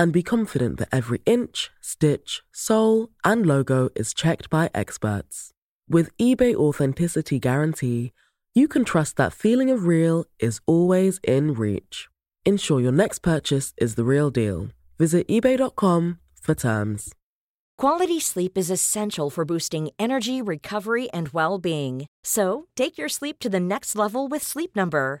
and be confident that every inch, stitch, sole, and logo is checked by experts. With eBay Authenticity Guarantee, you can trust that feeling of real is always in reach. Ensure your next purchase is the real deal. Visit eBay.com for terms. Quality sleep is essential for boosting energy, recovery, and well being. So, take your sleep to the next level with Sleep Number.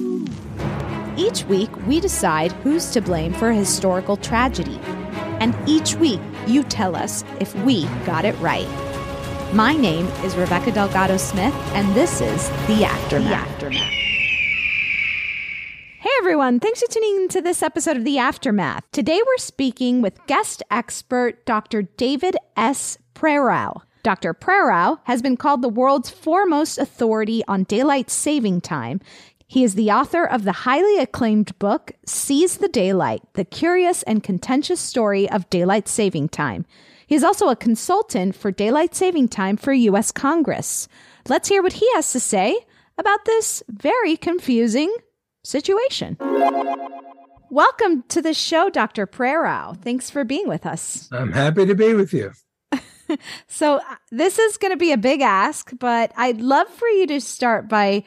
Each week, we decide who's to blame for a historical tragedy. And each week, you tell us if we got it right. My name is Rebecca Delgado Smith, and this is The Aftermath. The Aftermath. Hey everyone, thanks for tuning in to this episode of The Aftermath. Today we're speaking with guest expert Dr. David S. Prerau. Dr. Prerau has been called the world's foremost authority on daylight saving time. He is the author of the highly acclaimed book, Seize the Daylight The Curious and Contentious Story of Daylight Saving Time. He is also a consultant for daylight saving time for U.S. Congress. Let's hear what he has to say about this very confusing situation. Welcome to the show, Dr. Prerau. Thanks for being with us. I'm happy to be with you. So, uh, this is going to be a big ask, but I'd love for you to start by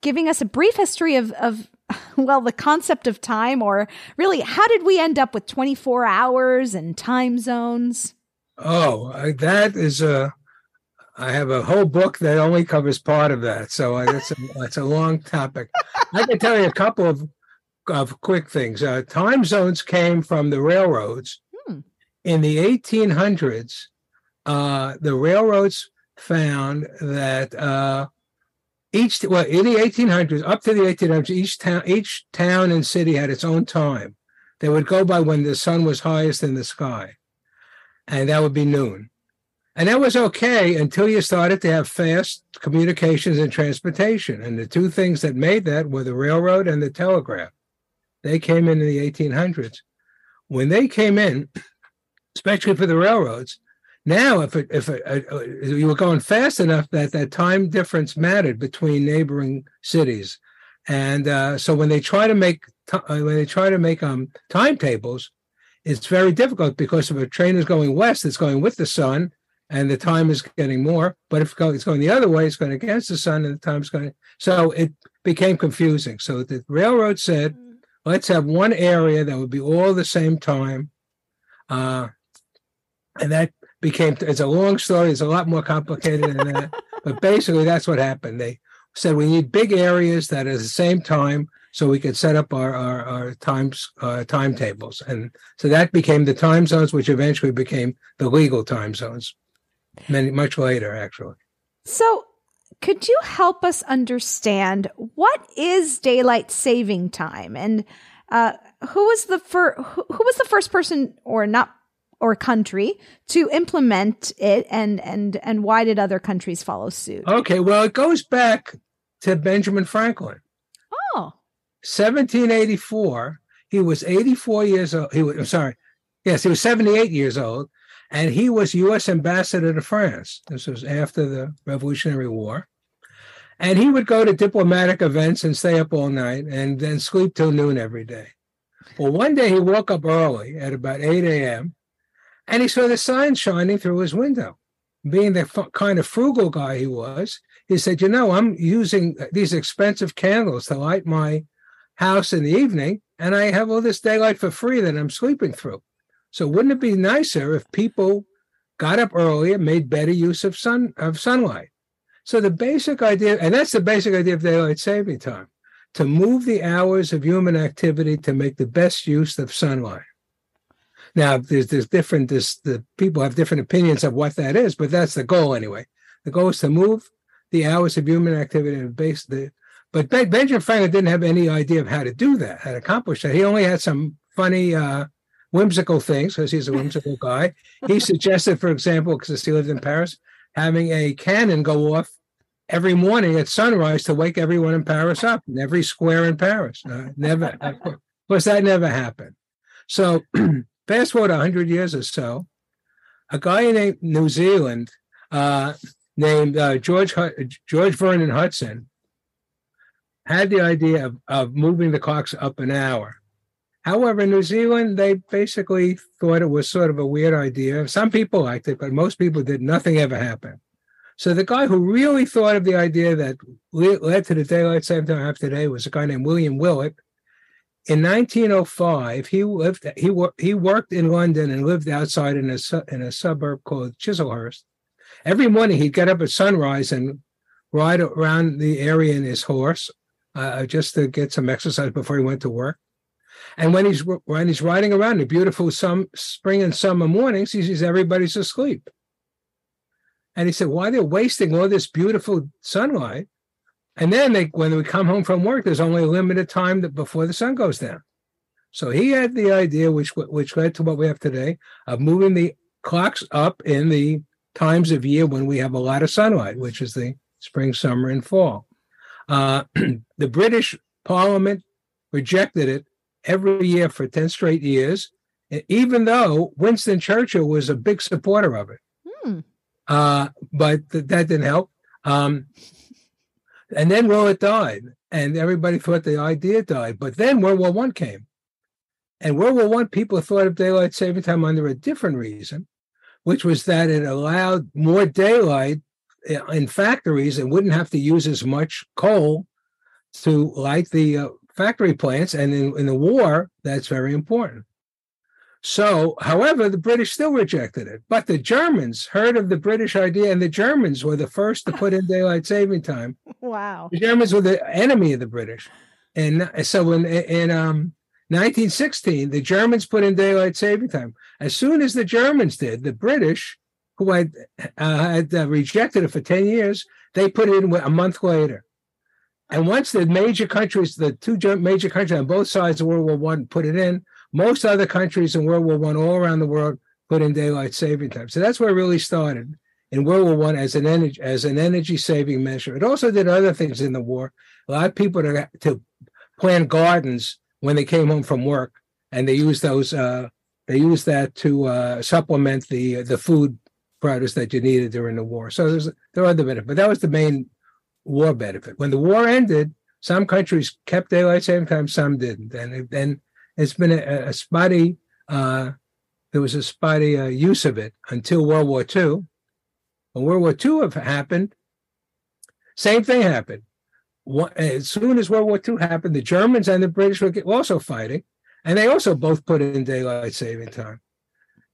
giving us a brief history of, of well, the concept of time, or really, how did we end up with 24 hours and time zones? Oh, I- that is a. I have a whole book that only covers part of that, so I- that's a, that's a long topic. I can tell you a couple of of quick things. Uh, time zones came from the railroads Hmm. in the 1800s. Uh, the railroads found that uh, each well in the 1800s up to the 1800s, each town each town and city had its own time. They would go by when the sun was highest in the sky, and that would be noon. And that was okay until you started to have fast communications and transportation. And the two things that made that were the railroad and the telegraph. They came in in the 1800s. When they came in, especially for the railroads, now if it, if it, uh, uh, you were going fast enough that that time difference mattered between neighboring cities, and uh, so when they try to make uh, when they try to make um timetables, it's very difficult because if a train is going west, it's going with the sun, and the time is getting more. But if it's going the other way, it's going against the sun, and the time's going. So it became confusing. So the railroad said, mm. let's have one area that would be all the same time, uh, and that became. It's a long story. It's a lot more complicated than that. but basically, that's what happened. They said we need big areas that at the same time so we could set up our our, our times uh, timetables and so that became the time zones which eventually became the legal time zones many much later actually so could you help us understand what is daylight saving time and uh, who was the first who, who was the first person or not or country to implement it and and and why did other countries follow suit? Okay well it goes back to benjamin franklin. Oh. 1784 he was 84 years old he was i'm sorry yes he was 78 years old and he was u.s ambassador to france. This was after the revolutionary war. And he would go to diplomatic events and stay up all night and then sleep till noon every day. Well one day he woke up early at about 8 a.m and he saw the sun shining through his window. Being the f- kind of frugal guy he was, he said, You know, I'm using these expensive candles to light my house in the evening, and I have all this daylight for free that I'm sleeping through. So wouldn't it be nicer if people got up early and made better use of sun of sunlight? So the basic idea, and that's the basic idea of daylight saving time, to move the hours of human activity to make the best use of sunlight. Now, there's there's different. This the people have different opinions of what that is, but that's the goal anyway. The goal is to move the hours of human activity and base the. But Benjamin Franklin didn't have any idea of how to do that, how to accomplish that. He only had some funny, uh, whimsical things because he's a whimsical guy. He suggested, for example, because he lived in Paris, having a cannon go off every morning at sunrise to wake everyone in Paris up, in every square in Paris. Uh, never, of course, that never happened. So Fast forward 100 years or so, a guy in New Zealand uh, named uh, George George Vernon Hudson had the idea of, of moving the clocks up an hour. However, in New Zealand, they basically thought it was sort of a weird idea. Some people liked it, but most people did. Nothing ever happened. So the guy who really thought of the idea that led to the daylight saving time today was a guy named William Willett, in 1905, he lived. He he worked in London and lived outside in a in a suburb called Chislehurst. Every morning, he'd get up at sunrise and ride around the area in his horse, uh, just to get some exercise before he went to work. And when he's when he's riding around the beautiful some spring and summer mornings, he sees everybody's asleep. And he said, "Why they're wasting all this beautiful sunlight and then they, when we come home from work, there's only a limited time that before the sun goes down. So he had the idea, which which led to what we have today, of moving the clocks up in the times of year when we have a lot of sunlight, which is the spring, summer, and fall. Uh, the British Parliament rejected it every year for 10 straight years, even though Winston Churchill was a big supporter of it. Hmm. Uh, but th- that didn't help. Um, and then Willett died, and everybody thought the idea died. But then World War One came, and World War One people thought of daylight saving time under a different reason, which was that it allowed more daylight eh, in factories and wouldn't have to use as much coal to light the uh, factory plants. And in, in the war, that's very important. So, however, the British still rejected it. But the Germans heard of the British idea, and the Germans were the first to put in daylight saving time. Wow. The Germans were the enemy of the British. And so when in um, 1916, the Germans put in daylight saving time. As soon as the Germans did, the British, who had, uh, had uh, rejected it for 10 years, they put it in a month later. And once the major countries, the two major countries on both sides of World War One, put it in, most other countries in World War One all around the world put in daylight saving time. So that's where it really started in World War One as an energy as an energy saving measure. It also did other things in the war. A lot of people to, to plant gardens when they came home from work, and they used those. Uh, they used that to uh, supplement the the food products that you needed during the war. So there's there are other benefits, but that was the main war benefit. When the war ended, Some countries kept daylight saving time, some didn't, and then it's been a, a spotty. Uh, there was a spotty uh, use of it until World War II. When World War II have happened, same thing happened. as soon as World War II happened, the Germans and the British were also fighting, and they also both put in daylight saving time.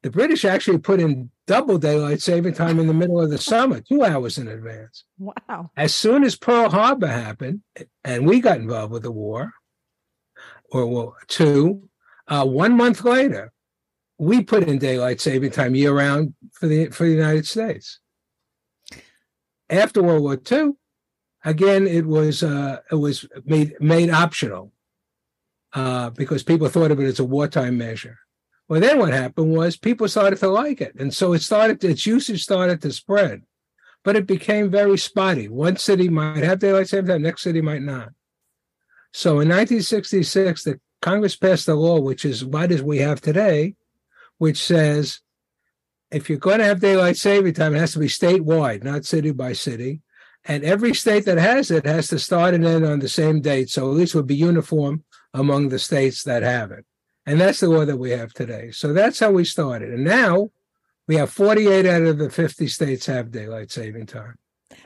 The British actually put in double daylight saving time in the middle of the summer, two hours in advance. Wow. As soon as Pearl Harbor happened, and we got involved with the war, or two, uh, one month later, we put in daylight saving time year round for the for the United States. After World War II, again, it was uh, it was made made optional uh, because people thought of it as a wartime measure. Well, then what happened was people started to like it. And so it started, its usage started to spread, but it became very spotty. One city might have daylight saving time, next city might not. So in 1966, the Congress passed a law, which is what as we have today, which says if you're going to have daylight saving time, it has to be statewide, not city by city. And every state that has it has to start and end on the same date. So at least it would be uniform among the states that have it. And that's the law that we have today. So that's how we started. And now we have 48 out of the 50 states have daylight saving time.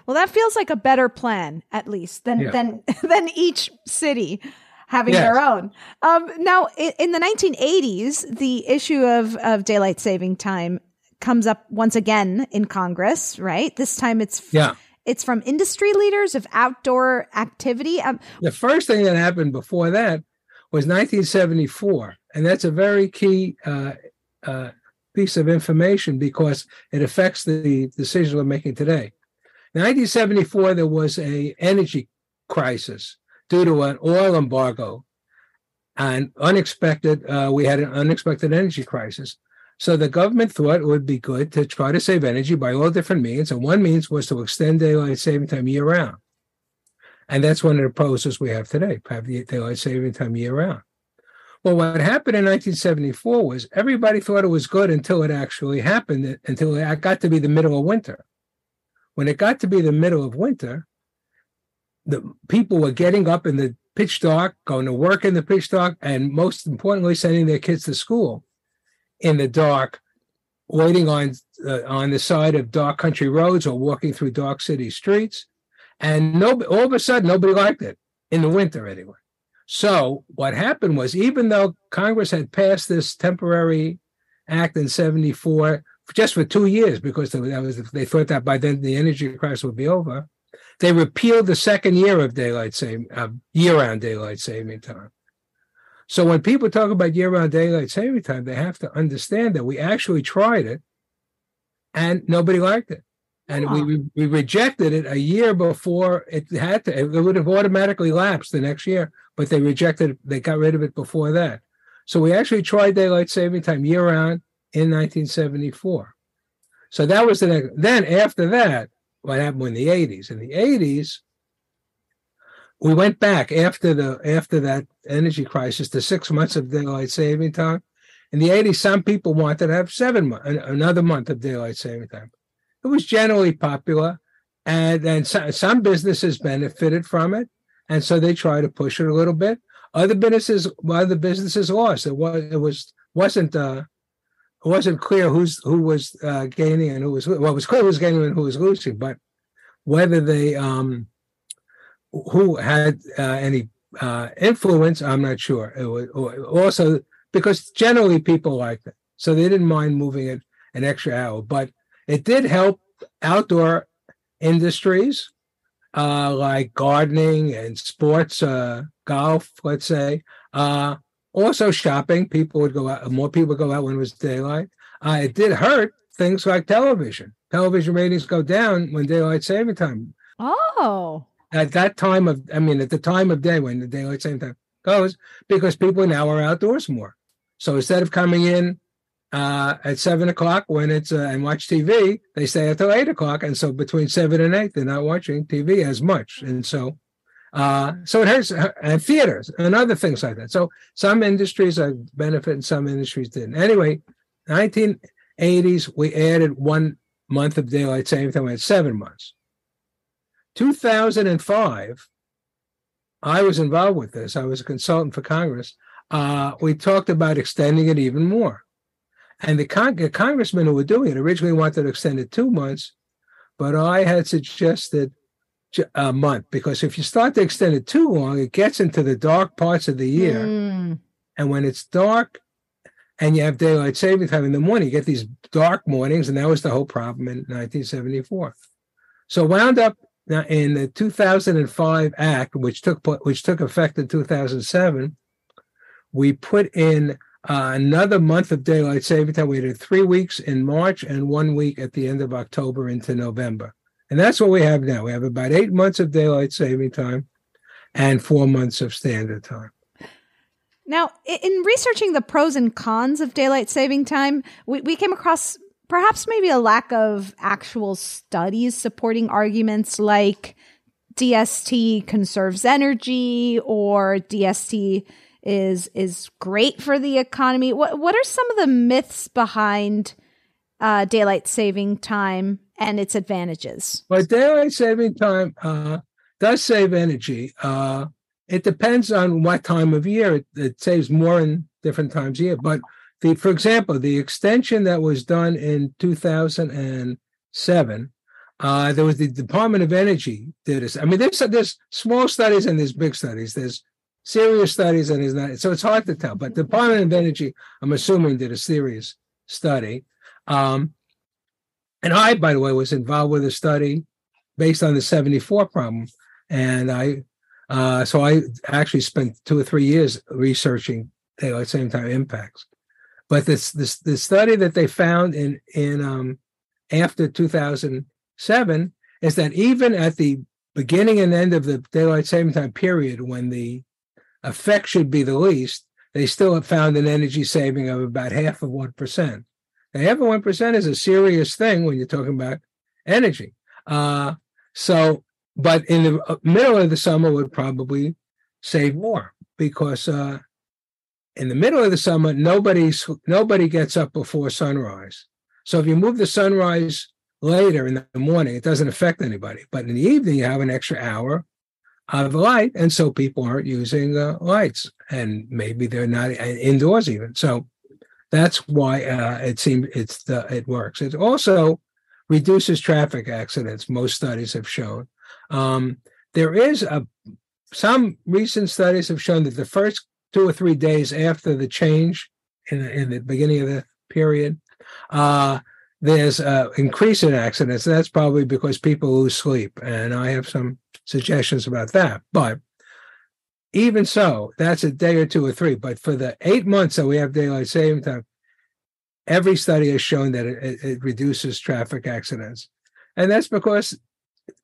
Well, that feels like a better plan, at least, than yeah. than than each city having yes. their own. Um, now, in the 1980s, the issue of of daylight saving time comes up once again in Congress. Right, this time it's yeah. It's from industry leaders of outdoor activity. Um, the first thing that happened before that was 1974 and that's a very key uh, uh, piece of information because it affects the decisions we're making today. In 1974, there was a energy crisis due to an oil embargo, and unexpected. Uh, we had an unexpected energy crisis. So the government thought it would be good to try to save energy by all different means, and one means was to extend daylight saving time year round. And that's one of the proposals we have today: have the daylight saving time year round. Well, what happened in 1974 was everybody thought it was good until it actually happened, until it got to be the middle of winter. When it got to be the middle of winter, the people were getting up in the pitch dark, going to work in the pitch dark, and most importantly, sending their kids to school in the dark, waiting on uh, on the side of dark country roads or walking through dark city streets. And no, all of a sudden, nobody liked it in the winter anyway. So what happened was, even though Congress had passed this temporary act in '74 just for two years, because that was they thought that by then the energy crisis would be over, they repealed the second year of daylight saving, uh, year-round daylight saving time. So when people talk about year-round daylight saving time, they have to understand that we actually tried it, and nobody liked it and we we rejected it a year before it had to. It would have automatically lapsed the next year, but they rejected. it. They got rid of it before that. So we actually tried daylight saving time year round in 1974. So that was the next. Then after that, what happened in the 80s? In the 80s, we went back after the after that energy crisis to six months of daylight saving time. In the 80s, some people wanted to have seven months, another month of daylight saving time it was generally popular, and then so, some businesses benefited from it, and so they try to push it a little bit. Other businesses, other businesses lost. It was it was wasn't uh, it wasn't clear who's who was uh, gaining and who was well, it was clear who was gaining and who was losing, but whether they um, who had uh, any uh, influence, I'm not sure. It was also because generally people liked it, so they didn't mind moving it an extra hour. But it did help outdoor industries uh, like gardening and sports, uh, golf, let's say. Also, shopping. People would go out. More people would go out when it was daylight. Uh, it did hurt things like television. Television ratings go down when daylight saving time. Oh. At that time of, I mean, at the time of day when the daylight saving time goes, because people now are outdoors more. So instead of coming in uh, at seven o'clock when it's uh, and watch TV, they stay until eight o'clock, and so between seven and eight, they're not watching TV as much, and so uh, so it hurts uh, and theaters and other things like that. So some industries are benefiting, some industries didn't. Anyway, 1980s we added one month of daylight saving time. We had seven months. 2005, I was involved with this. I was a consultant for Congress. Uh, we talked about extending it even more. And the, con- the congressmen who were doing it originally wanted to extend it two months, but I had suggested a month because if you start to extend it too long, it gets into the dark parts of the year. Mm. And when it's dark and you have daylight saving time in the morning, you get these dark mornings. And that was the whole problem in 1974. So wound up in the 2005 Act, which took which took effect in 2007, we put in uh, another month of daylight saving time. We had three weeks in March and one week at the end of October into November. And that's what we have now. We have about eight months of daylight saving time and four months of standard time. Now, in researching the pros and cons of daylight saving time, we, we came across perhaps maybe a lack of actual studies supporting arguments like DST conserves energy or DST is is great for the economy. What what are some of the myths behind uh, daylight saving time and its advantages? But daylight saving time uh, does save energy. Uh, it depends on what time of year. It, it, saves more in different times of year. But the, for example, the extension that was done in 2007, uh, there was the Department of Energy did this. I mean, there's there's small studies and there's big studies. There's serious studies and there's not. So it's hard to tell. But the Department of Energy, I'm assuming, did a serious study. Um, and I, by the way, was involved with a study based on the 74 problem. And I, uh, so I actually spent two or three years researching daylight same time impacts. But this, this, the study that they found in, in, um, after 2007 is that even at the beginning and end of the daylight saving time period, when the effect should be the least, they still have found an energy saving of about half of 1%. Now, half of 1% is a serious thing when you're talking about energy. Uh, so, but in the uh, middle of the summer would probably save more because uh, in the middle of the summer, nobody's nobody gets up before sunrise. So if you move the sunrise later in the morning, it doesn't affect anybody. But in the evening, you have an extra hour of light, and so people aren't using uh, lights, and maybe they're not uh, indoors even. So that's why uh, it seems it's the, it works. It also reduces traffic accidents. Most studies have shown. Um, there is a some recent studies have shown that the first two or three days after the change in, in the beginning of the period, uh, there's an increase in accidents. That's probably because people lose sleep, and I have some suggestions about that. But even so, that's a day or two or three. But for the eight months that we have daylight saving time, every study has shown that it, it reduces traffic accidents, and that's because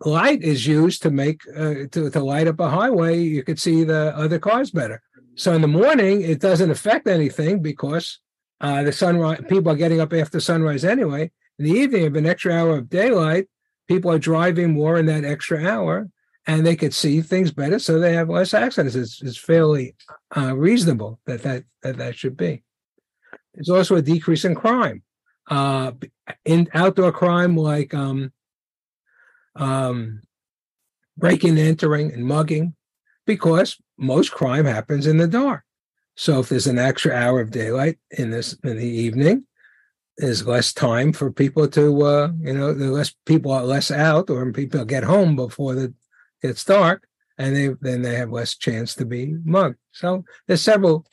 light is used to make uh, to, to light up a highway. You could see the other cars better. So in the morning, it doesn't affect anything because uh, the sunrise people are getting up after sunrise anyway. In the evening, have an extra hour of daylight. People are driving more in that extra hour, and they could see things better, so they have less accidents. It's, it's fairly uh, reasonable that, that that that should be. There's also a decrease in crime, uh, in outdoor crime like um, um, breaking and entering and mugging, because most crime happens in the dark. So if there's an extra hour of daylight in this in the evening, there's less time for people to uh, you know, the less people are less out or people get home before the it's dark, and they then they have less chance to be mugged. So there's several,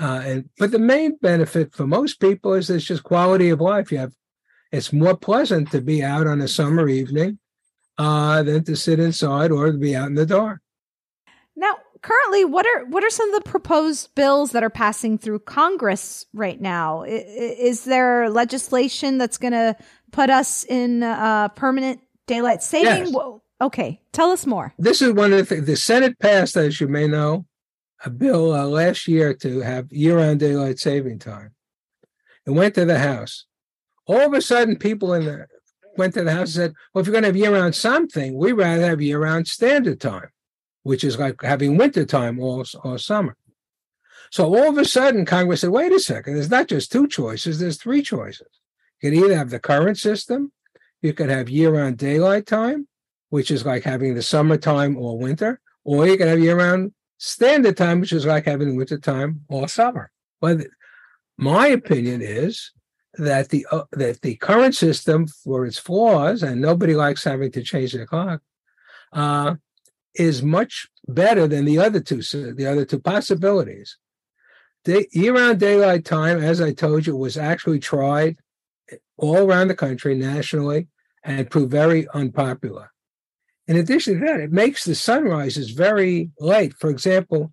uh, and but the main benefit for most people is it's just quality of life. You have it's more pleasant to be out on a summer evening uh, than to sit inside or to be out in the dark. Now, currently, what are what are some of the proposed bills that are passing through Congress right now? Is there legislation that's going to put us in uh, permanent daylight saving? Yes. Okay, tell us more. This is one of the things. The Senate passed, as you may know, a bill uh, last year to have year-round daylight saving time. It went to the House. All of a sudden, people in the went to the House and said, "Well, if you're going to have year-round something, we'd rather have year-round standard time, which is like having winter time all all summer." So all of a sudden, Congress said, "Wait a second. There's not just two choices. There's three choices. You can either have the current system, you could have year-round daylight time, which is like having the summertime or winter, or you can have year-round standard time, which is like having winter time all summer. But my opinion is that the uh, that the current system, for its flaws, and nobody likes having to change the clock, uh, is much better than the other two the other two possibilities. Day, year-round daylight time, as I told you, was actually tried all around the country nationally and proved very unpopular. In addition to that, it makes the sunrises very late. For example,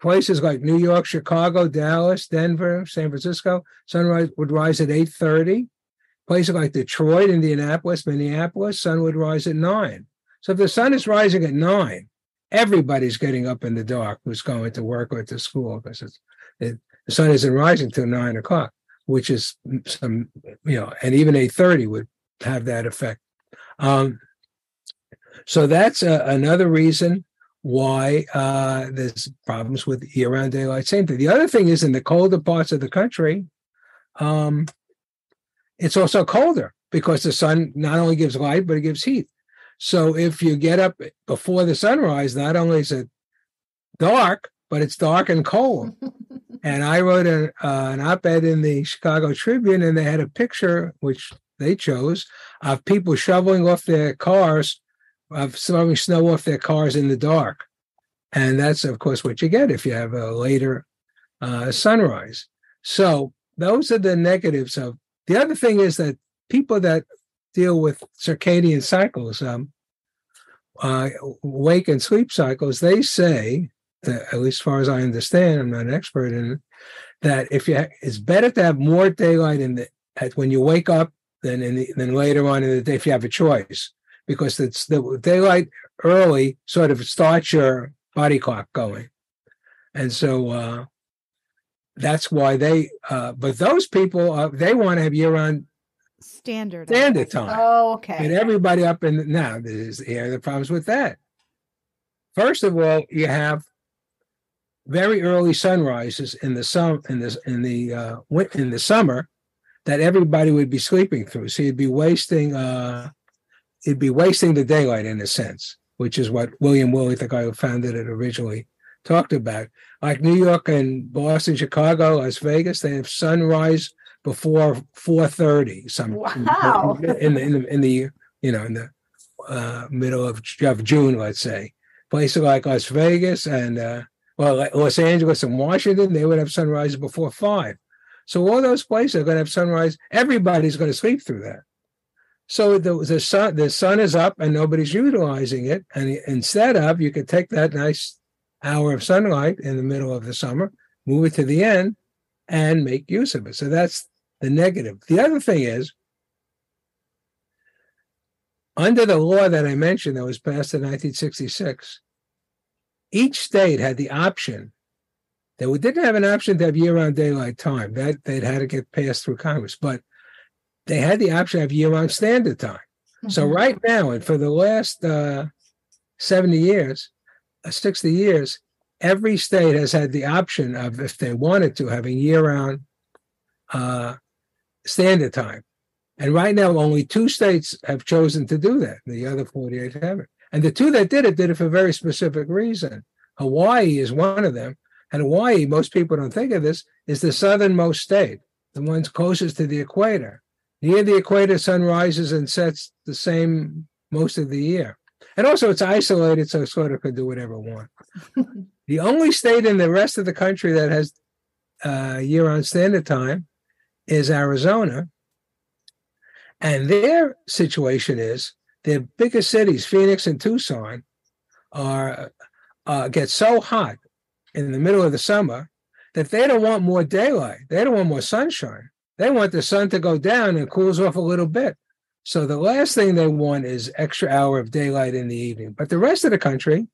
places like New York, Chicago, Dallas, Denver, San Francisco, sunrise would rise at 8:30. Places like Detroit, Indianapolis, Minneapolis, sun would rise at 9. So if the sun is rising at 9, everybody's getting up in the dark who's going to work or to school because it, the sun isn't rising till 9 o'clock, which is some, you know, and even 8.30 would have that effect. Um, so that's a, another reason why uh, there's problems with year-round daylight Same thing. The other thing is in the colder parts of the country, um, it's also colder because the sun not only gives light but it gives heat. So if you get up before the sunrise, not only is it dark, but it's dark and cold. and I wrote a, uh, an op-ed in the Chicago Tribune, and they had a picture which they chose of people shoveling off their cars of throwing snow off their cars in the dark. And that's, of course, what you get if you have a later uh, sunrise. So those are the negatives of the other thing is that people that deal with circadian cycles, um, uh, wake and sleep cycles, they say, that, at least as far as I understand, I'm not an expert in it, that if you ha- it's better to have more daylight in the at, when you wake up than in the, than later on in the day if you have a choice because it's the daylight early sort of starts your body clock going. And so uh, that's why they, uh, but those people, uh, they want to have year round standard standard time. Oh, okay. And everybody up in now, there's here are the problems with that. First of all, you have very early sunrises in the sum in this in the uh, in the summer that everybody would be sleeping through. So you'd be wasting uh, it'd be wasting the daylight in a sense, which is what William Woolley, the guy who founded it originally, talked about. Like New York and Boston, Chicago, Las Vegas, they have sunrise before 4:30. Some wow. in, the, in the in the you know in the uh, middle of, of June, let's say. Places like Las Vegas and uh, well, like Los Angeles and Washington, they would have sunrise before five. So all those places are going to have sunrise. Everybody's going to sleep through that. So the, the sun the sun is up and nobody's utilizing it. And instead of, you could take that nice hour of sunlight in the middle of the summer, move it to the end, and make use of it. So that's the negative. The other thing is, under the law that I mentioned that was passed in 1966, each state had the option. They didn't have an option to have year-round daylight time. That they'd had to get passed through Congress, but they had the option of year-round standard time. Mm-hmm. So right now, and for the last uh, 70 years, uh, 60 years, every state has had the option of, if they wanted to, having year-round uh, standard time. And right now, only two states have chosen to do that. The other 48 haven't. And the two that did it did it for a very specific reason. Hawaii is one of them. And Hawaii, most people don't think of this, is the southernmost state, the ones closest to the equator. Near the equator, sun rises and sets the same most of the year. And also, it's isolated, so it sort of could do whatever it wants. the only state in the rest of the country that has uh, year on standard time is Arizona. And their situation is their biggest cities, Phoenix and Tucson, are uh, get so hot in the middle of the summer that they don't want more daylight. They don't want more sunshine. They want the sun to go down and cools off a little bit. So the last thing they want is extra hour of daylight in the evening. But the rest of the country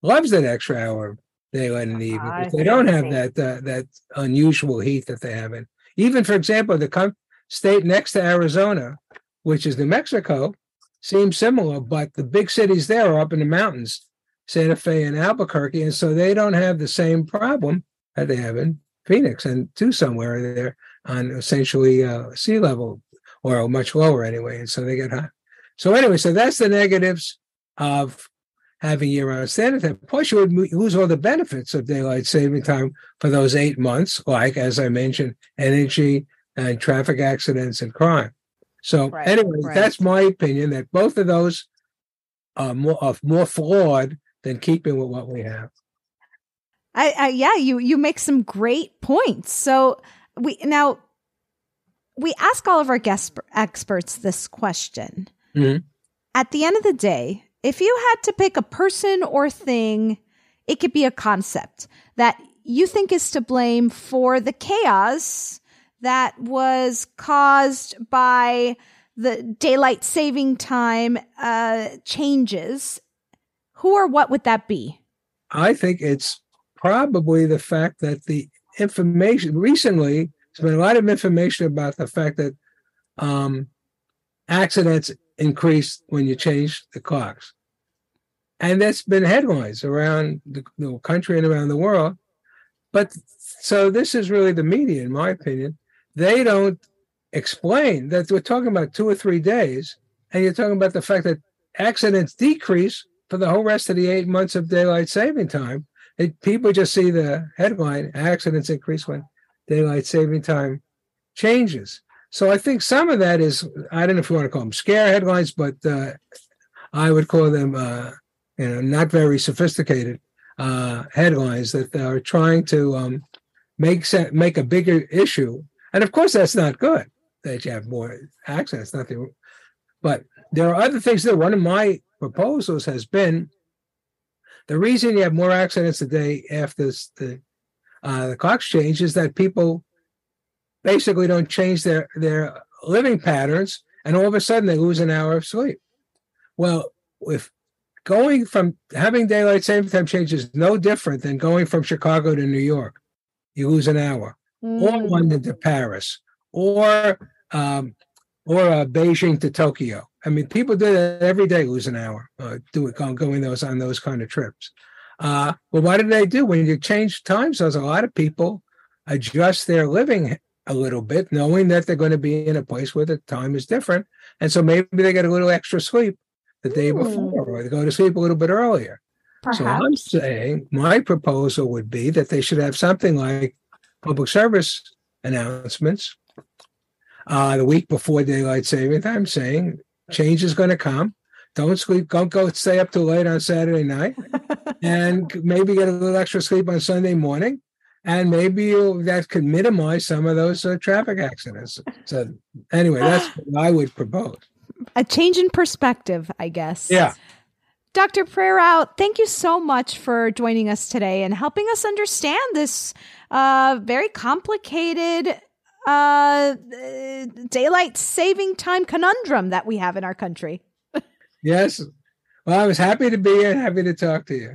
loves that extra hour of daylight in the evening. If they don't have that uh, that unusual heat that they have in. Even for example, the com- state next to Arizona, which is New Mexico, seems similar, but the big cities there are up in the mountains, Santa Fe and Albuquerque, and so they don't have the same problem that they have in Phoenix and Tucson, where they're on essentially uh, sea level or much lower anyway, and so they get hot. So anyway, so that's the negatives of having year-round standard time. Plus, you would lose all the benefits of daylight saving time for those eight months, like as I mentioned, energy and traffic accidents and crime. So, Right, anyway, right. that's my opinion that both of those are more are more flawed than keeping with what we have. I, I yeah, you you make some great points. So we now we ask all of our guest experts this question. Mhm. At the end of the day, if you had to pick a person or thing, it could be a concept that you think is to blame for the chaos that was caused by the daylight saving time uh, changes. Who or what would that be? I think it's probably the fact that the information recently there's been a lot of information about the fact that um, accidents increase when you change the clocks, and that's been headlines around the, the country and around the world. But so this is really the media, in my opinion. They don't explain that we're talking about two or three days, and you're talking about the fact that accidents decrease for the whole rest of the eight months of daylight saving time. It, people just see the headline accidents increase when daylight saving time changes. So I think some of that is, I don't know if you want to call them scare headlines, but uh, I would call them, uh, you know, not very sophisticated uh, headlines that are trying to um, make se- make a bigger issue. And of course, that's not good that you have more accidents. Nothing, but there are other things that one of my proposals has been the reason you have more accidents a day after the uh, the clocks change is that people basically don't change their their living patterns, and all of a sudden they lose an hour of sleep. Well, if going from having daylight saving time change is no different than going from Chicago to New York, you lose an hour, or London to Paris, or um, or uh, Beijing to Tokyo. I mean, people do that every day, lose an hour, uh, do it going, going those on those kind of trips. Uh, well, what do they do when you change time zones? A lot of people adjust their living a little bit, knowing that they're going to be in a place where the time is different, and so maybe they get a little extra sleep the day before, or they go to sleep a little bit earlier. So I'm saying my proposal would be that they should have something like public service announcements uh, the week before daylight saving time, saying change is going to come. Don't sleep. Don't go stay up too late on Saturday night, and maybe get a little extra sleep on Sunday morning, and maybe that could minimize some of those uh, traffic accidents. So anyway, that's what I would propose. A change in perspective, I guess. Yeah. Dr. Prerau, thank you so much for joining us today and helping us understand this uh, very complicated uh, daylight saving time conundrum that we have in our country. Yes. Well, I was happy to be here and happy to talk to you.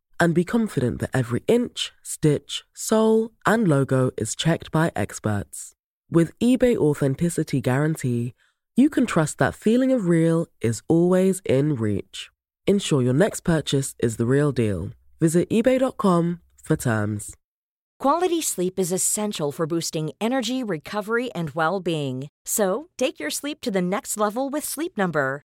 and be confident that every inch, stitch, sole, and logo is checked by experts. With eBay Authenticity Guarantee, you can trust that feeling of real is always in reach. Ensure your next purchase is the real deal. Visit eBay.com for terms. Quality sleep is essential for boosting energy, recovery, and well being. So, take your sleep to the next level with Sleep Number.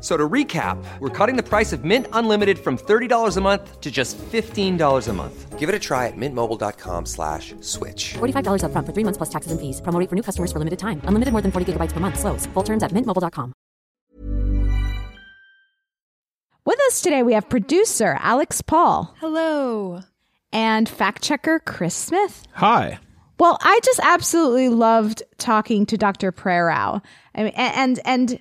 So to recap, we're cutting the price of Mint Unlimited from $30 a month to just $15 a month. Give it a try at mintmobile.com slash switch. $45 upfront for three months plus taxes and fees. Promo rate for new customers for limited time. Unlimited more than 40 gigabytes per month. Slows. Full terms at mintmobile.com. With us today, we have producer Alex Paul Hello. and fact checker Chris Smith. Hi. Well, I just absolutely loved talking to Dr. Prerau. I mean, and, and, and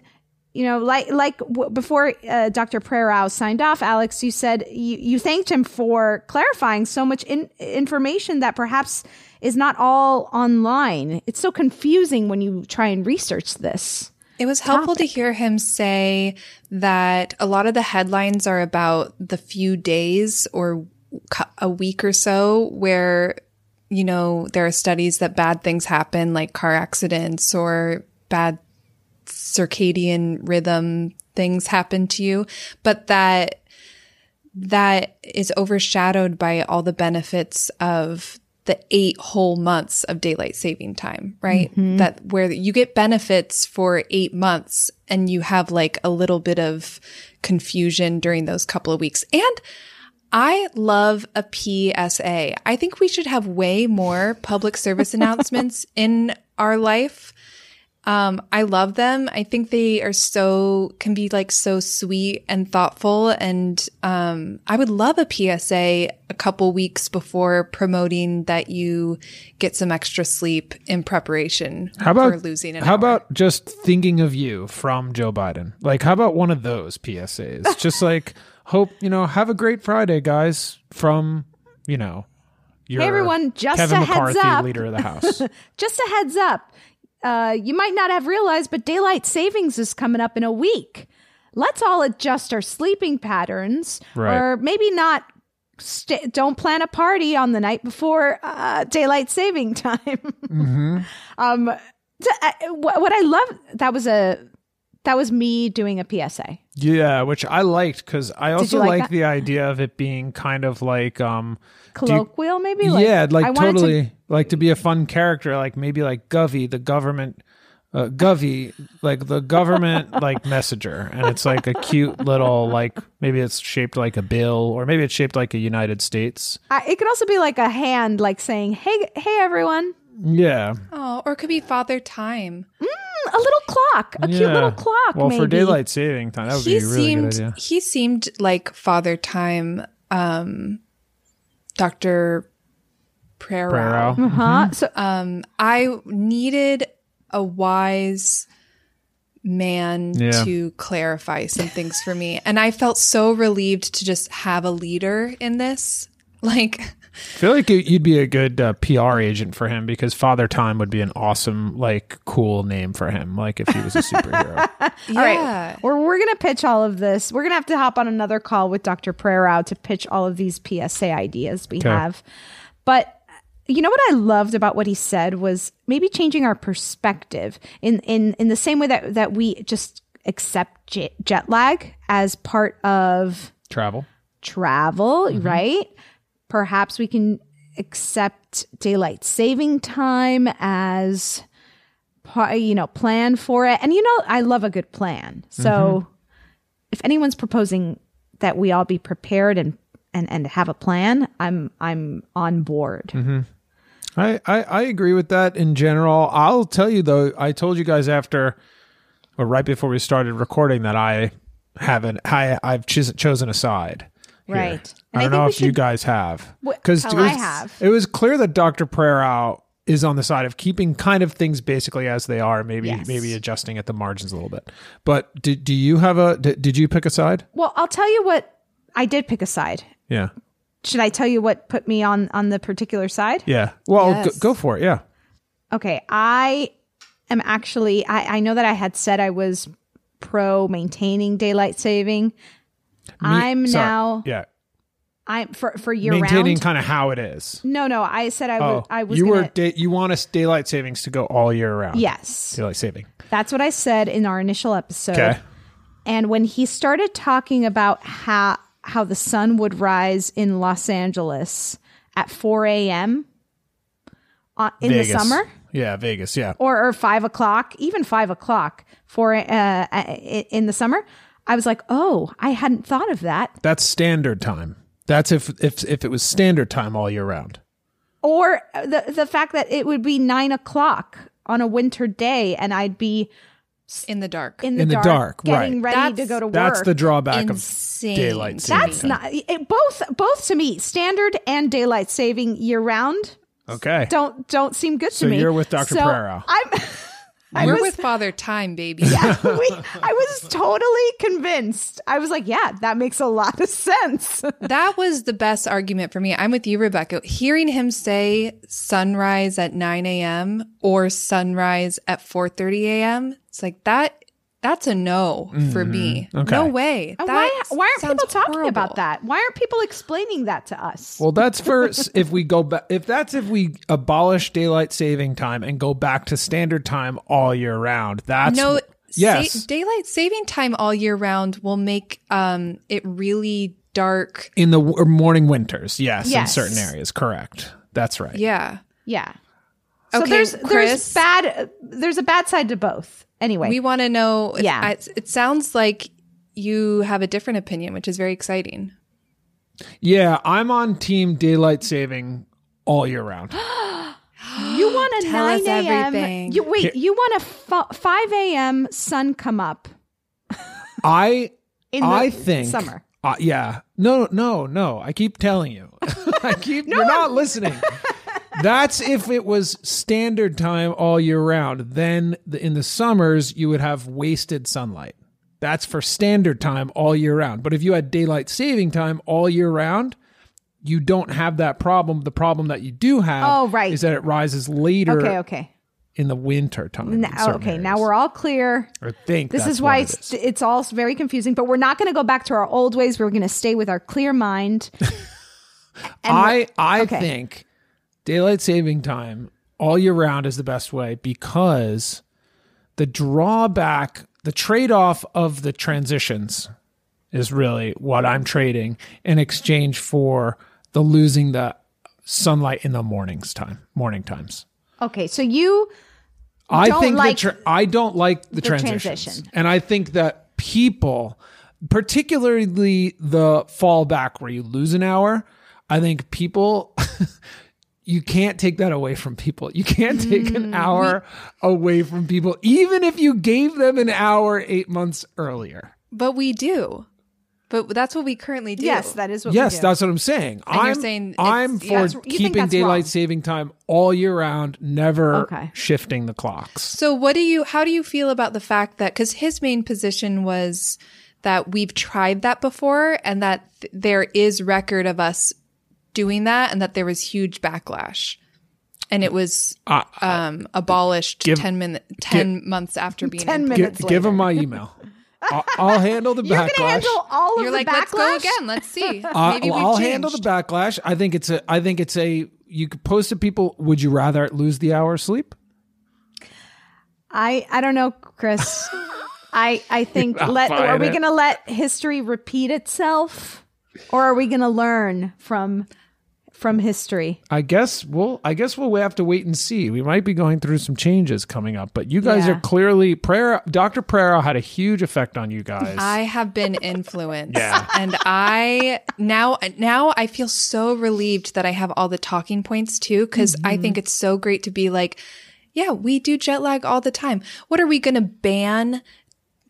you know, like like w- before uh, Dr. Prerau signed off, Alex, you said you, you thanked him for clarifying so much in, information that perhaps is not all online. It's so confusing when you try and research this. It was helpful to hear him say that a lot of the headlines are about the few days or a week or so where, you know, there are studies that bad things happen, like car accidents or bad circadian rhythm things happen to you, but that that is overshadowed by all the benefits of the eight whole months of daylight saving time, right? Mhm. That where you get benefits for eight months and you have like a little bit of confusion during those couple of weeks. And I love a PSA. I think we should have way more public service announcements in our life. Um, I love them. I think they are so, can be like so sweet and thoughtful. And, um, I would love a PSA a couple weeks before promoting that you get some extra sleep in preparation How about for losing an How hour. about just thinking of you from Joe Biden? Like, how about one of those PSAs? just like hope you know. Have a great Friday, guys. From you know, your hey everyone, just Kevin a heads up. leader of the House. just a heads up. Uh, you might not have realized, but daylight savings is coming up in a week. Let's all adjust our sleeping patterns, Right. or maybe not. St- don't plan a party on the night before uh, daylight saving time. mm-hmm. um, t- uh, what, what I love that was a that was me doing a PSA. Yeah, which I liked because I also like like, the idea of it being kind of like um do you- Colloquial, maybe. yeah, I like to- totally like to be a fun character, like maybe like Govey, the government uh, Govey, like the government like messenger, and it's like a cute little like maybe it's shaped like a bill, or maybe it's shaped like a United States. I, it could also be like a hand, like saying, "Hey, hey, everyone." Yeah, Oh, or it could be Father Time. Mm, a little clock, a cute little clock. Well, maybe. for daylight saving time, that would he be a really seemed good idea. he seemed like Father Time, um, Doctor Prerau. Prerau. Uh-huh. So Um, I needed a wise man Yeah. to clarify some things for me, and I felt so relieved to just have a leader in this. Like, I feel like you'd be a good uh, PR agent for him because Father Time would be an awesome, like, cool name for him. Like if he was a superhero. yeah, All right. We're, we're going to pitch all of this. We're going to have to hop on another call with Dr. Prerau to pitch all of these PSA ideas we Okay. have. But you know what I loved about what he said was maybe changing our perspective in in in the same way that that we just accept jet, jet lag as part of Travel. travel, right? Perhaps we can accept daylight saving time as you know, plan for it. And you know, I love a good plan. So mm-hmm. if anyone's proposing that we all be prepared and and and have a plan, I'm I'm on board. Mm-hmm. I, I, I agree with that in general. I'll tell you though, I told you guys after or right before we started recording that I haven't I I've choos- chosen a side. Right. I don't I know if you guys have because I have. It was clear that Dr. Prerau is on the side of keeping kind of things basically as they are, maybe Yes. maybe adjusting at the margins a little bit. But did do you have a did, did you pick a side? Well, I'll tell you what. I did pick a side. Yeah. Should I tell you what put me on on the particular side? Yeah. Well, Yes. go, go for it. Yeah. Okay, I am actually. I, I know that I had said I was pro maintaining daylight saving. I'm sorry. now. Yeah. I'm for for year Maintaining round. kind of how it is. no, no. I said I was. oh, I was. you gonna, were da- you want us daylight savings to go all year round. Yes. Daylight saving. That's what I said in our initial episode. Okay. And when he started talking about how how the sun would rise in Los Angeles at 4 a.m. uh, in Vegas. the summer, Yeah, Vegas. Yeah. or or five o'clock, even five o'clock for uh, uh, in the summer, I was like, oh, I hadn't thought of that. That's standard time. That's if if if it was standard time all year round. Or the the fact that it would be nine o'clock on a winter day, and I'd be in the dark. in the In the dark, dark, getting right. ready to go to work. That's the drawback Insane of daylight saving. That's time. not it, both. Both to me, standard and daylight saving year round okay. don't don't seem good So to me. you're with Dr. So Prerau. I'm. I We're was, with Father Time, baby. yeah, we, I was totally convinced. I was like, yeah, that makes a lot of sense. that was the best argument for me. I'm with you, Rebecca. Hearing him say sunrise at 9 a.m. or sunrise at 4:30 a.m. It's like that. That's a no for me. Okay. No way. That why why aren't people talking horrible. about that? Why aren't people explaining that to us? Well, that's for if we go back. If that's if we abolish daylight saving time and go back to standard time all year round. That's no. Yes. sa- daylight saving time all year round will make um it really dark. in the w- morning winters. Yes, Yes. in certain areas. Correct. That's right. Yeah. Yeah. So Okay, there's there's Chris. bad there's a bad side to both. Anyway, We want to know. if- Yeah. I- it sounds like you have a different opinion, which is very exciting. Yeah, I'm on team daylight saving all year round. you want a Tell us nine a.m. everything. You wait. Here- You want a f- five a.m. sun come up I in the I think summer. Uh, yeah. No, no, no. I keep telling you. I keep. you're not listening. That's if it was standard time all year round. Then the, in the summers you would have wasted sunlight. That's for standard time all year round. But if you had daylight saving time all year round, you don't have that problem. The problem that you do have Oh, right. is that it rises later Okay, okay. in the winter time. in Now, certain okay, now we're all clear. I think This is why what it it's, it's all very confusing, but we're not going to go back to our old ways. We're going to stay with our clear mind. And I I okay. think daylight saving time all year round is the best way because the drawback, the trade off of the transitions is really what I'm trading in exchange for the losing the sunlight in the mornings time, morning times. Okay, so you I don't think like tra- I don't like the, the transitions. transition. and I think that people, particularly the fallback where you lose an hour, I think people. You can't take that away from people. You can't take Mm, an hour away from people, even if you gave them an hour eight months earlier. But we do. But that's what we currently do. yes, that is what. yes, we do. that's what I'm saying. And you're I'm, saying I'm for that's- you think keeping that's daylight wrong. saving time all year round, never Okay. shifting the clocks. So what do you how do you feel about the fact that cuz his main position was that we've tried that before and that th- there is record of us doing that and that there was huge backlash. And it was Uh, um abolished give- 10 min- 10 months after being 10 minutes Give, give later. him my email. I'll, I'll handle the You're backlash. going to handle all of You're the like, backlash. let's go again. Let's see. Uh, well, we've I'll changed. handle the backlash. I think it's a. I think it's a. You could post to people. Would you rather lose the hour of sleep? I I don't know, Chris. I I think let are buying we going to let history repeat itself, or are we going to learn from from history? I guess we'll. I guess we'll have to wait and see. We might be going through some changes coming up, but you guys Yeah. are clearly prayer. Dr. Prerau had a huge effect on you guys. I have been influenced. Yeah. And I now now I feel so relieved that I have all the talking points too because I Mm-hmm. think it's so great to be like yeah, we do jet lag all the time. What are we going to ban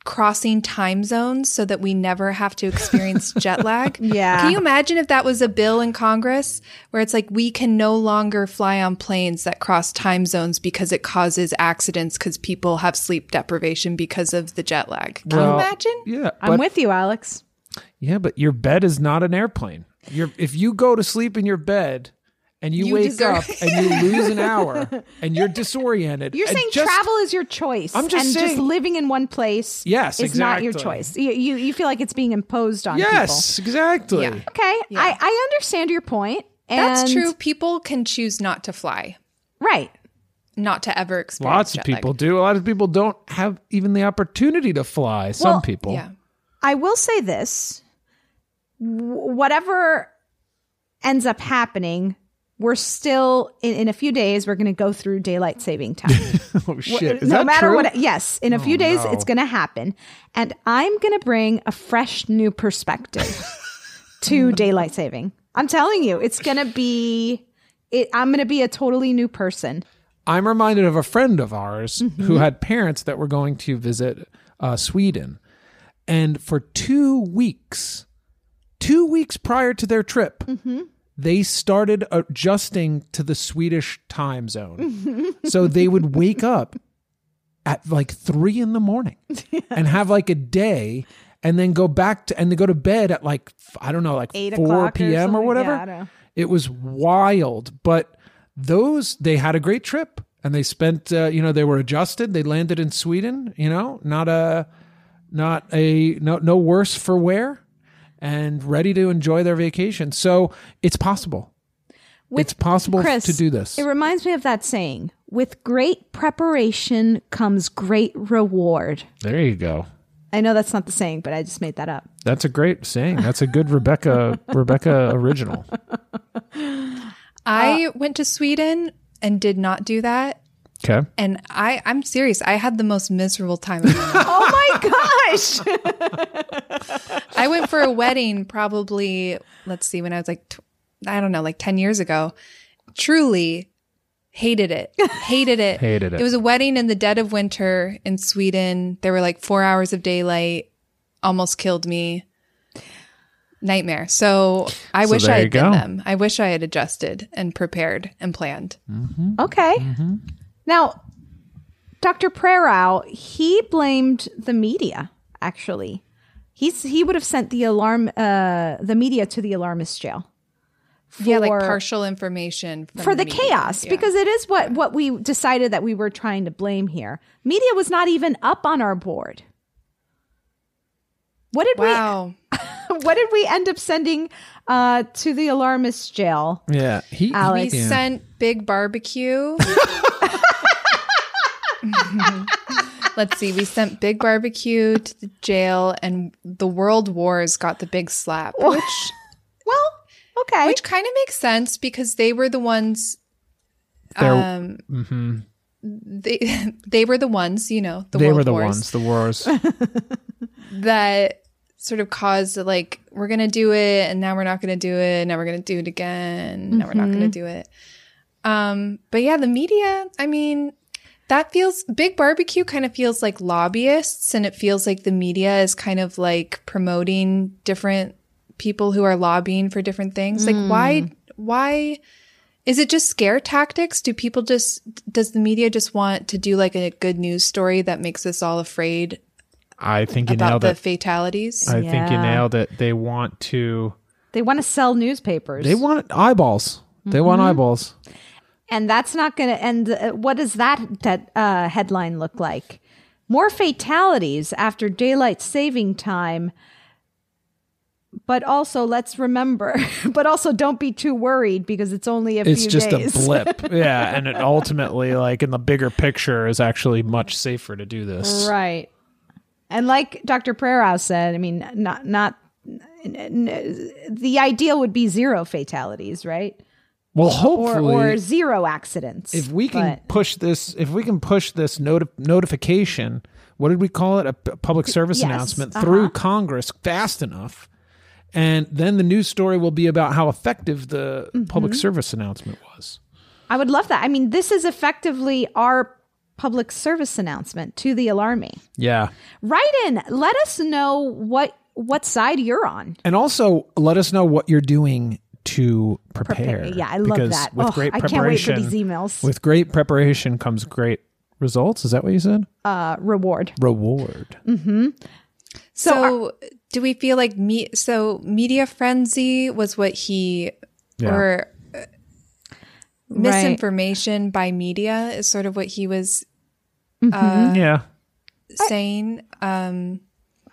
crossing time zones so that we never have to experience jet lag. Yeah. Can you imagine if that was a bill in Congress where it's like we can no longer fly on planes that cross time zones because it causes accidents because people have sleep deprivation because of the jet lag? Can you imagine? Yeah, I'm with you, Alex. Yeah, but your bed is not an airplane. You're, if you go to sleep in your bed and you, You wake deserve- up and you lose an hour and you're disoriented, You're saying just- travel is your choice. I'm just and just living in one place Yes, is not your choice. You, you you feel like it's being imposed on Yes, exactly. Yeah. people. Okay. I, I understand your point. That's true. People can choose not to fly, Right. not to ever experience Lots of jet lag. people do. A lot of people don't have even the opportunity to fly. Some Well, people. Yeah. I will say this whatever ends up happening, we're still in, in a few days we're going to go through daylight saving time. oh shit! Is no that matter true? what yes, in a few days no. it's going to happen and I'm going to bring a fresh new perspective to daylight saving. I'm telling you, it's going to be it, I'm going to be a totally new person. I'm reminded of a friend of ours Mm-hmm. who had parents that were going to visit uh, Sweden. And for two weeks, two weeks prior to their trip, Mm-hmm. They started adjusting to the Swedish time zone. so they would wake up at like three in the morning and have like a day and then go back to, and they go to bed at like, I don't know, like Eight 4 o'clock or p.m. or, whatever. Yeah, I don't know. It was wild, but those they had a great trip and they spent uh, you know they were adjusted. They landed in Sweden, you know, not a not a no no worse for wear and ready to enjoy their vacation. So it's possible. it's possible Chris, to do this. It reminds me of that saying with great preparation comes great reward. There you go. I know that's not the saying, but I just made that up. That's a great saying. That's a good Rebecca Rebecca original. I went to Sweden and did not do that. Okay. And I, I'm serious. I had the most miserable time of my life. oh my gosh. I went for a wedding probably, let's see, when I was like, tw- I don't know, like 10 years ago. Truly hated it. Hated it. Hated it. It was a wedding in the dead of winter in Sweden. There were like four hours of daylight, almost killed me. Nightmare. So I So wish I you had go. been them. I wish I had adjusted and prepared and planned. Mm-hmm. Okay. Mm-hmm. Now, Dr. Prerau, he blamed the media, actually. He's he would have sent the alarm uh the media to the alarmist jail. yeah, like partial information from for the, media. chaos Yeah. because it is what what we decided that we were trying to blame here. Media was not even up on our board. What did wow. we what did we end up sending uh to the alarmist jail? Yeah. He, Alex. We yeah. sent Big Barbecue. Let's see. We sent Big Barbecue to the jail, and the World Wars got the big slap, which Well, okay. which kind of makes sense because they were the ones. They're- Um, Mhm. they they were the ones, you know, the they World were the Wars ones, the wars. that sort of caused like we're gonna do it, and now we're not gonna do it. Now we're gonna do it again. Now we're not gonna do it. Um, but yeah, the media. I mean, that feels big barbecue. Kind of feels like lobbyists, and it feels like the media is kind of like promoting different people who are lobbying for different things. Like why? Why? Is it just scare tactics? Do people just does the media just want to do like a good news story that makes us all afraid I think you about nailed the it. fatalities? I think you nailed it. They want to. they want to sell newspapers. They want eyeballs. They want Mm-hmm. eyeballs. And that's not going to and uh, what does that that uh, headline look like more fatalities after daylight saving time but also let's remember but also don't be too worried because it's only a. It's just days a blip. yeah, and it ultimately, like in the bigger picture, is actually much safer to do this. right and like dr Prerau said i mean not not the ideal would be zero fatalities right Well, or hopefully, or zero accidents if we can But- push this, if we can push this noti- notification, what did we call it? A p- public service Yes, announcement uh-huh. through Congress fast enough, and then the news story will be about how effective the Mm-hmm. public service announcement was. I would love that. I mean, this is effectively our public service announcement to the alarmy. Yeah. Write in. Let us know what what side you're on. And also let us know what you're doing to prepare. Prepare. Yeah, I love Because that. With Oh, great I can't wait for preparation, these emails. With great preparation comes great results. Is that what you said? Uh, reward. Reward. Mm-hmm. So, do we feel like me? So media frenzy was what he Yeah. or uh, Right. misinformation by media is sort of what he was Mhm. uh, yeah saying. Um,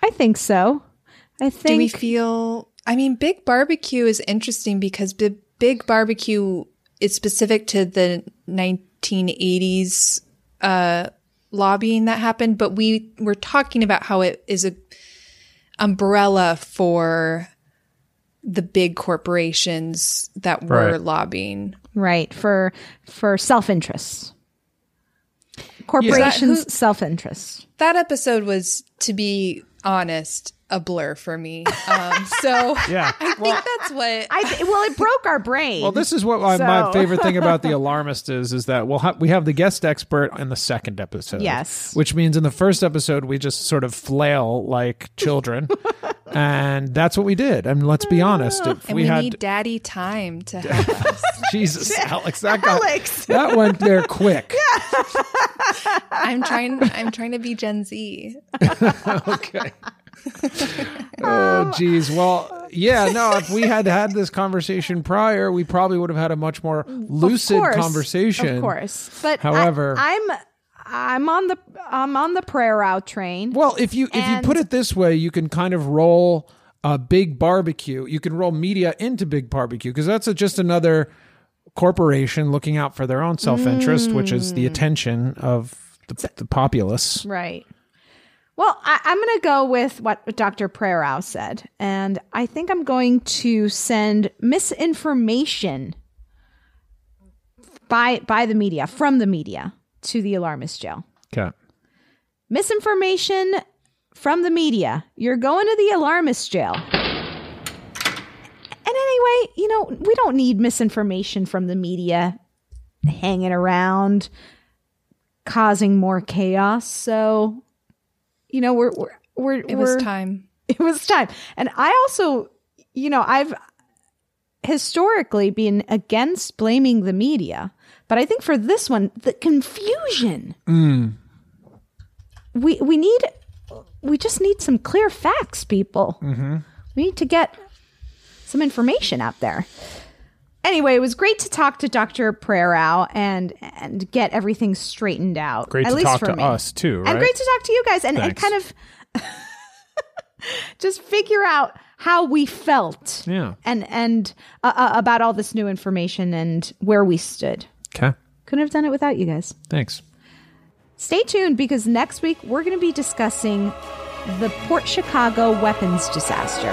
I think so. I think. do we feel? I mean, Big Barbecue is interesting because Big, Big Barbecue is specific to the 1980s uh, lobbying that happened, but we were talking about how it is a umbrella for the big corporations that were Right. lobbying. right for for self interests, corporations' self interests. That episode was, to be honest, a blur for me. Um, so Yeah. I think that's what I th- well, it broke our brain. Well, this is what my, my favorite thing about the alarmist is: is that we'll ha- we have the guest expert in the second episode. Yes. which means in the first episode we just sort of flail like children, and that's what we did. I mean, let's be honest. If and we, we, had need daddy time to help us. Jesus, Alex, that got Alex. that went there quick. I'm trying. I'm trying to be Gen Z. okay. Oh, geez. Well, yeah, no, if we had had this conversation prior, we probably would have had a much more lucid Of course, conversation. Of course, but however, I, am I'm on the I'm on the Prerau train. Well, if you if you put it this way, you can kind of roll a big barbecue. You can roll media into big barbecue because that's a, just another corporation looking out for their own self interest, which is Mm. the attention of the, the populace. Right. Well, I, I'm going to go with what Dr. Prerau said, and I think I'm going to send misinformation by by the media from the media to the alarmist jail. Okay. Misinformation from the media. You're going to the alarmist jail. And anyway, you know, we don't need misinformation from the media hanging around causing more chaos. So, you know, we're we're we're It was we're- time. It was time. And I also, you know, I've historically been against blaming the media, but I think for this one, the confusion. Mm. We we need we just need some clear facts, people. Mm-hmm. We need to get some information out there. Anyway, it was great to talk to Dr. Prerau and and get everything straightened out. Great at to least talk for to me. us, too, right? And great to talk to you guys and, and kind of just figure out how we felt Yeah. and and uh, uh, about all this new information and where we stood. Okay. Couldn't have done it without you guys. Thanks. Stay tuned because next week we're going to be discussing the Port Chicago weapons disaster.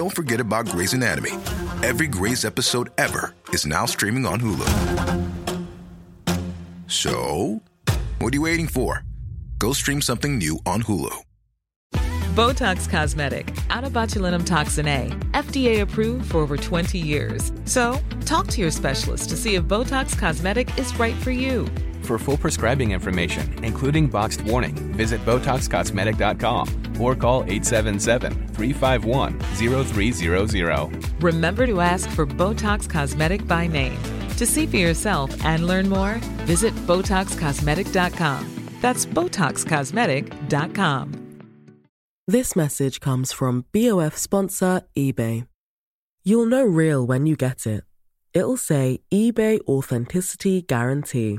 don't forget about Grey's Anatomy. Every Grey's episode ever is now streaming on Hulu. So, what are you waiting for? Go stream something new on Hulu. Botox Cosmetic, out of botulinum toxin A, FDA approved for over 20 years. So, talk to your specialist to see if Botox Cosmetic is right for you. For full prescribing information, including boxed warning, visit BotoxCosmetic.com or call 877-351-0300. Remember to ask for Botox Cosmetic by name. To see for yourself and learn more, visit BotoxCosmetic.com. That's BotoxCosmetic.com. This message comes from BOF sponsor eBay. You'll know real when you get it. It'll say eBay Authenticity Guarantee.